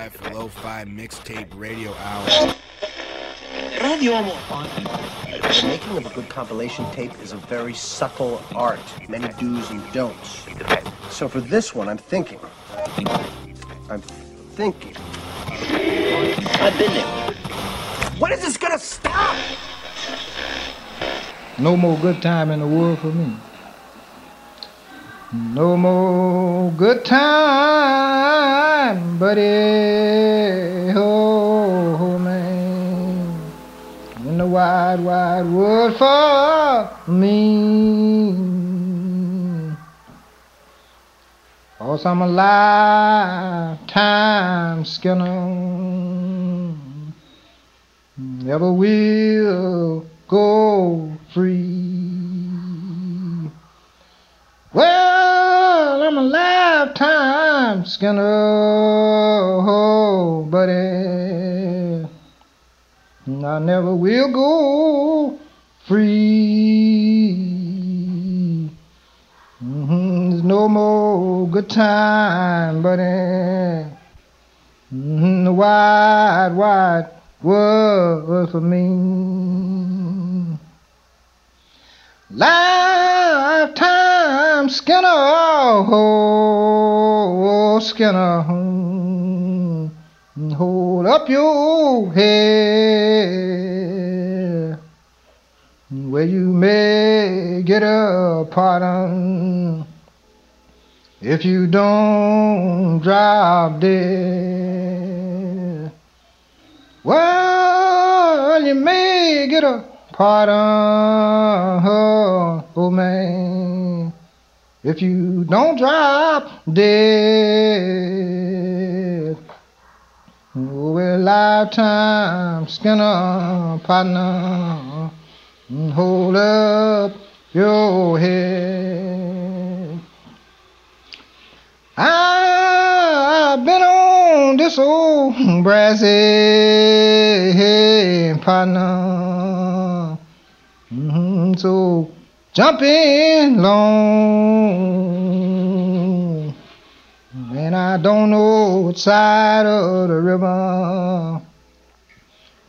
live for Lo-Fi Mixtape Radio Hour. Radio Amor. The making of a good compilation tape is a very subtle art, many do's and don'ts. So for this one, I'm thinking. I'm thinking. I've been there. When is this gonna stop? No more good time in the world for me. No more good time, buddy. Oh, man. In the wide, wide world for me. Cause I'm a lifetime skinner. Never will go free. Well, I'm a lifetime skinner, oh, buddy. I never will go free. Mm-hmm, There's no more good time, buddy. Mm-hmm, The wide, wide world for me. Lifetime Skinner, oh, Skinner, hmm, hold up your head where you may get a pardon if you don't drop dead. Well, you may get a pardon, oh, oh man, if you don't drop dead. Oh, well, lifetime Skinner, partner, mm, hold up your head. I've been on this old brassy partner. Mhm, So jump in long. And I don't know which side of the river.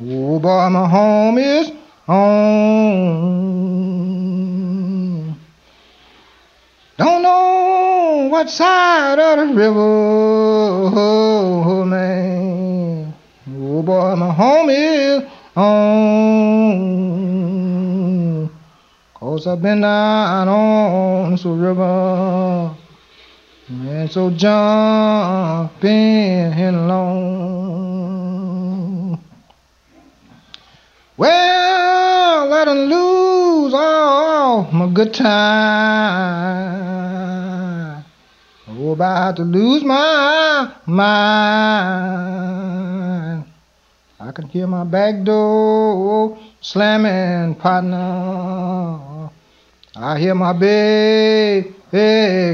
Oh boy, my home is on. Don't know what side of the river, oh, man. Oh boy, my home is on. Cause I've been down on this river. And so jumping along. Well, I done lose all my good time. Oh, about to lose my mind. I can hear my back door slamming, partner. I hear my baby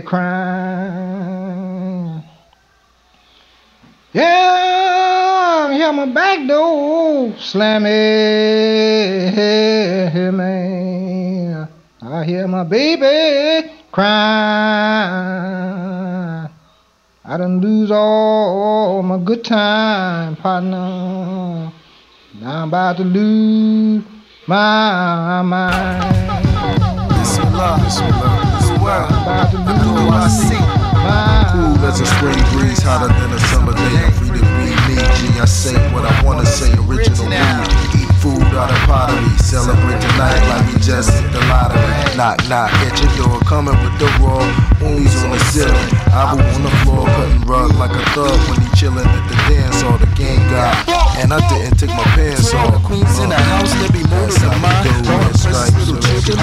crying. Yeah, I hear my back door slamming. I hear my baby crying. I done lose all my good time, partner. Now I'm about to lose my mind. Bismillah, Bismillah, Bismillah. I'm about I know I lose see. Cool as a spring breeze, hotter than a summer day. I'm free to be me. G, I say what I wanna say. Original weed. Eat food out of pottery. Celebrate tonight like we just hit the lottery. Knock, knock at your door, coming with the raw. Only's on the ceiling. I will on the floor, cutting rug like a thug when he chillin' at the dance hall. The gang got, and I didn't take my pants off. queens in the house, me know That's the mind. do it. All the Stripes little children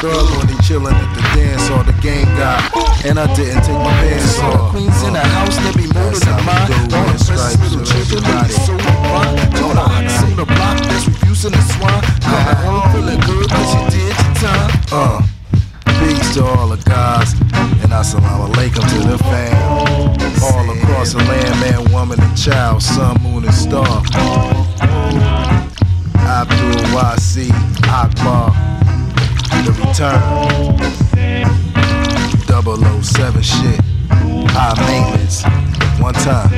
thug when he chillin' at the dance or the game got. And I didn't take my pants off. Queens in the house, they be murdered in mine. Don't impress little children, be so fun. Don't know how see the block that's refusing to swine. Coming home feeling good cause you did your time. Uh, peace to all the guys, and assalamu alaikum to the fam. All across the land, man, woman, and child, sun, moon, and star. Abdul Wasi Akbar, the return. 007 shit, high maintenance, one time.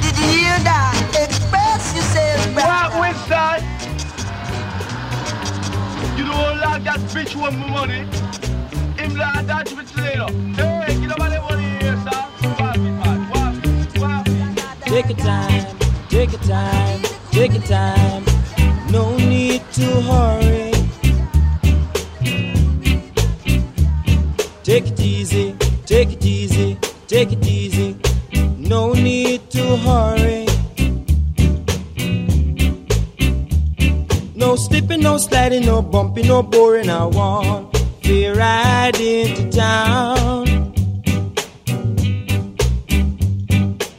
Did you hear that? That bitch my money. Him that bitch later. Hey, get up on the money here, sir. Take your time, take your time, take your time. No need to hurry. Take it easy, take it easy, take it easy. No need to hurry. No sliding, no bumping, no boring. I want to ride into town.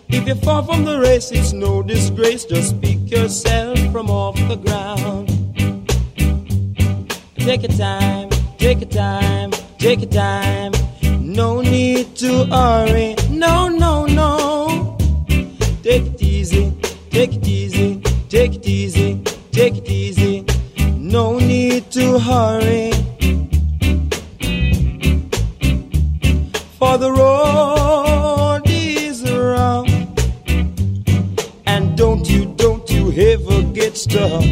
If you fall from the race, it's no disgrace. Just pick yourself from off the ground. Take your time, take your time, take your time. No need to hurry. No, no, no. Take it easy, take it easy, take it easy, take it easy. To hurry. For the road is rough. And don't you, don't you ever get stuck.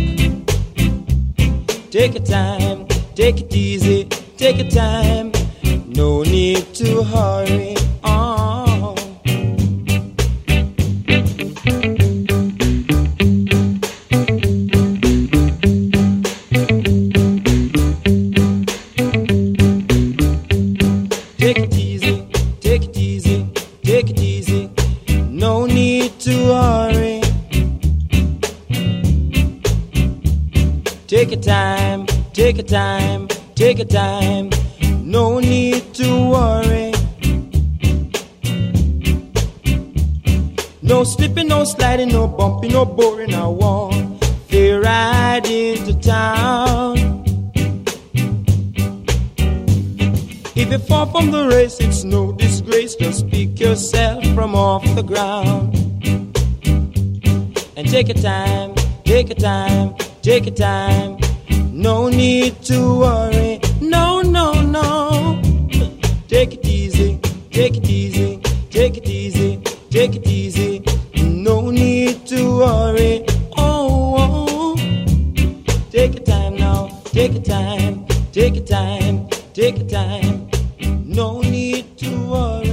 Take your time, take it easy, take your time. No need to hurry. Your time, take your time. No need to worry. No slipping, no sliding, no bumping, no boring. I want to ride into town. If you fall from the race, it's no disgrace. Just pick yourself from off the ground. And take your time, take your time, take your time. Need to worry. No, no, no. Take it easy, take it easy, take it easy, take it easy. No need to worry. Oh, oh. Take your time now, take your time, take your time, take your time. No need to worry.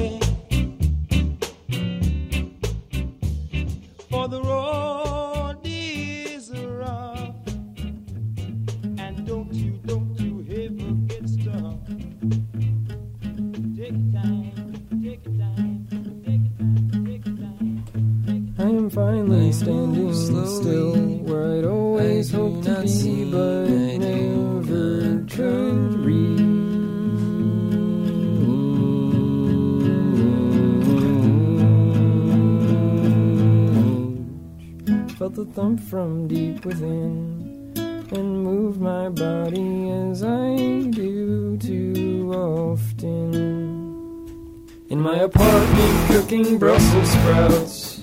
Thump from deep within and move my body as I do too often. In my apartment, cooking Brussels sprouts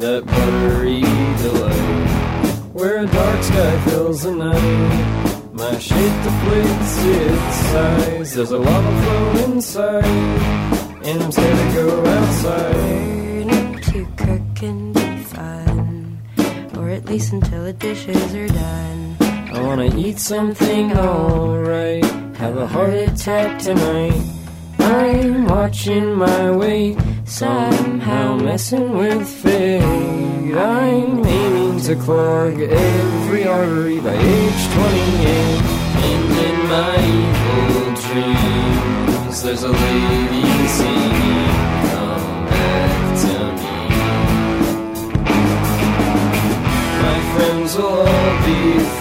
that buttery delight. Where a dark sky fills the night. My shape deflates its size. There's a lava flow inside, and I'm scared to go outside. To cook can be or at least until the dishes are done. I wanna eat something alright. Have a heart attack tonight. I'm watching my weight, somehow messing with fate. I'm aiming to clog every artery by age 28. And in my evil dreams, there's a lady singing, all be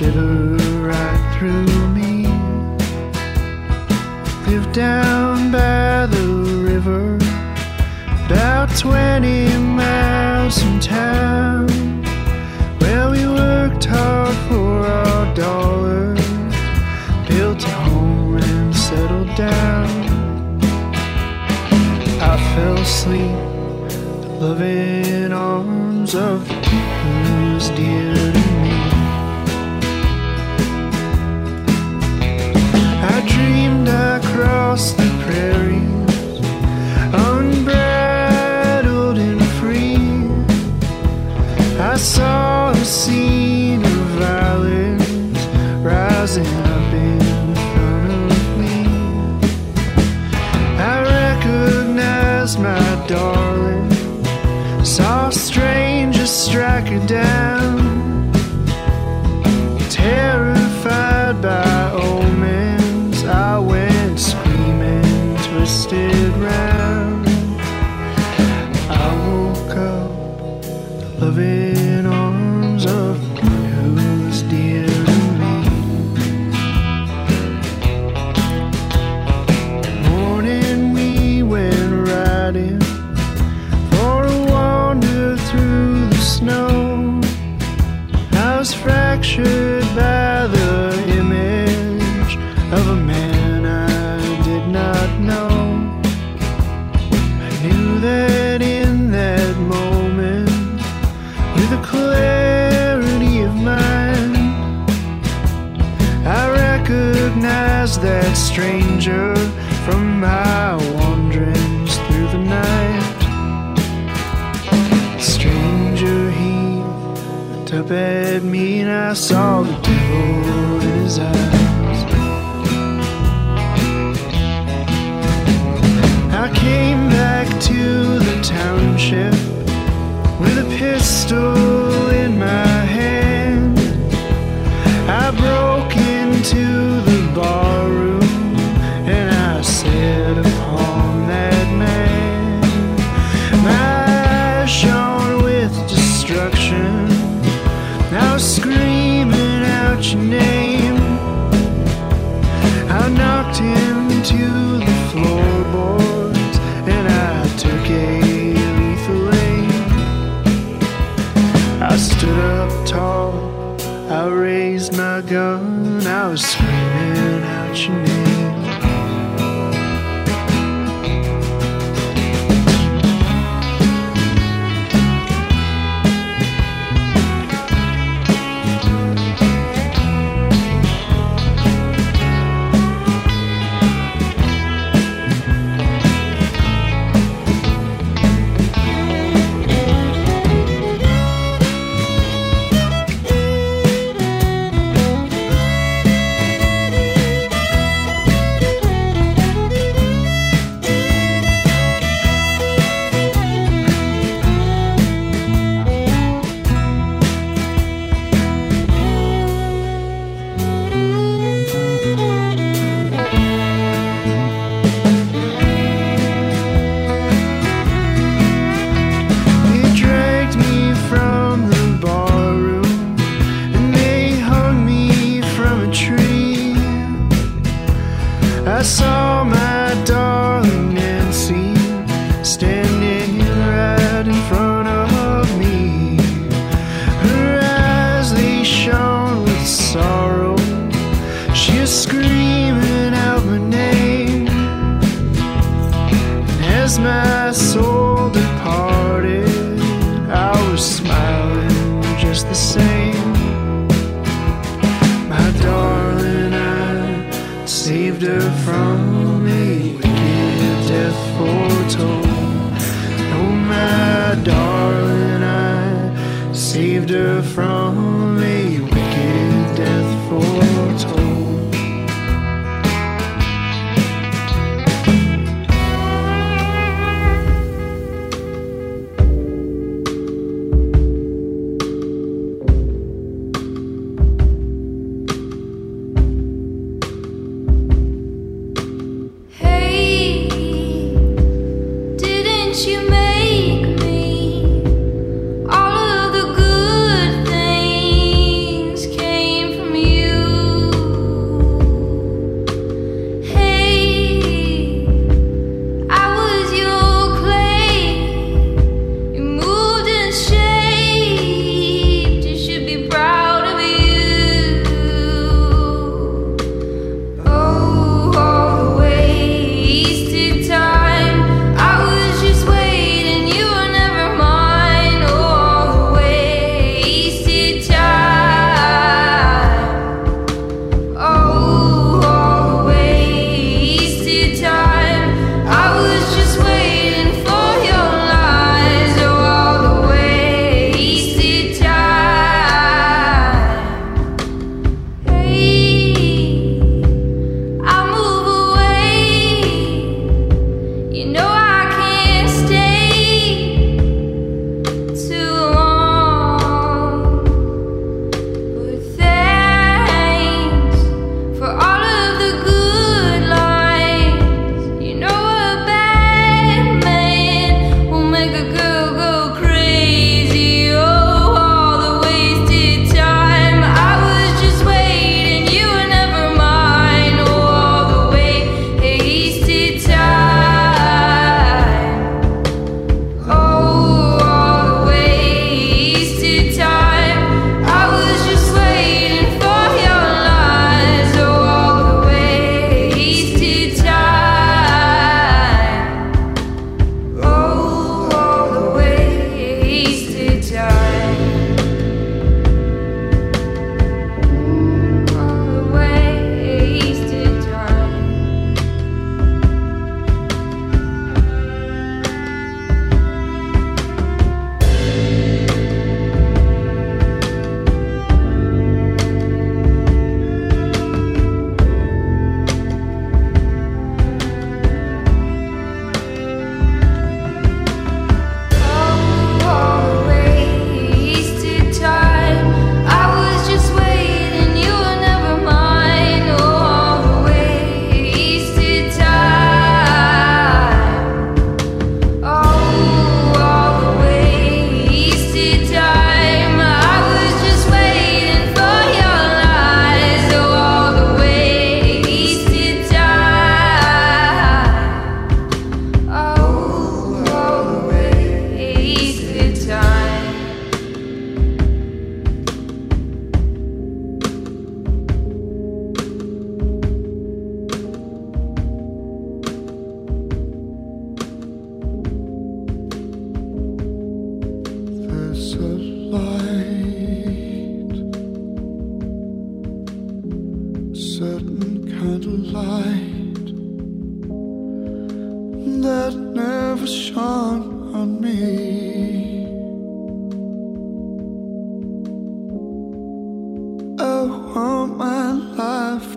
shiver right through me. Live down by the river, about 20 miles from town, where we worked hard for our dollars, built a home and settled down. I fell asleep loving. I saw the see. as that stranger from my wanderings through the night. Stranger, he looked up at me, and I saw the devil in his eyes. I came back to the township with a pistol in my hand. I broke into the bar.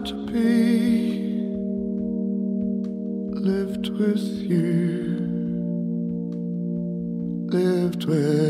To be lived with you, lived with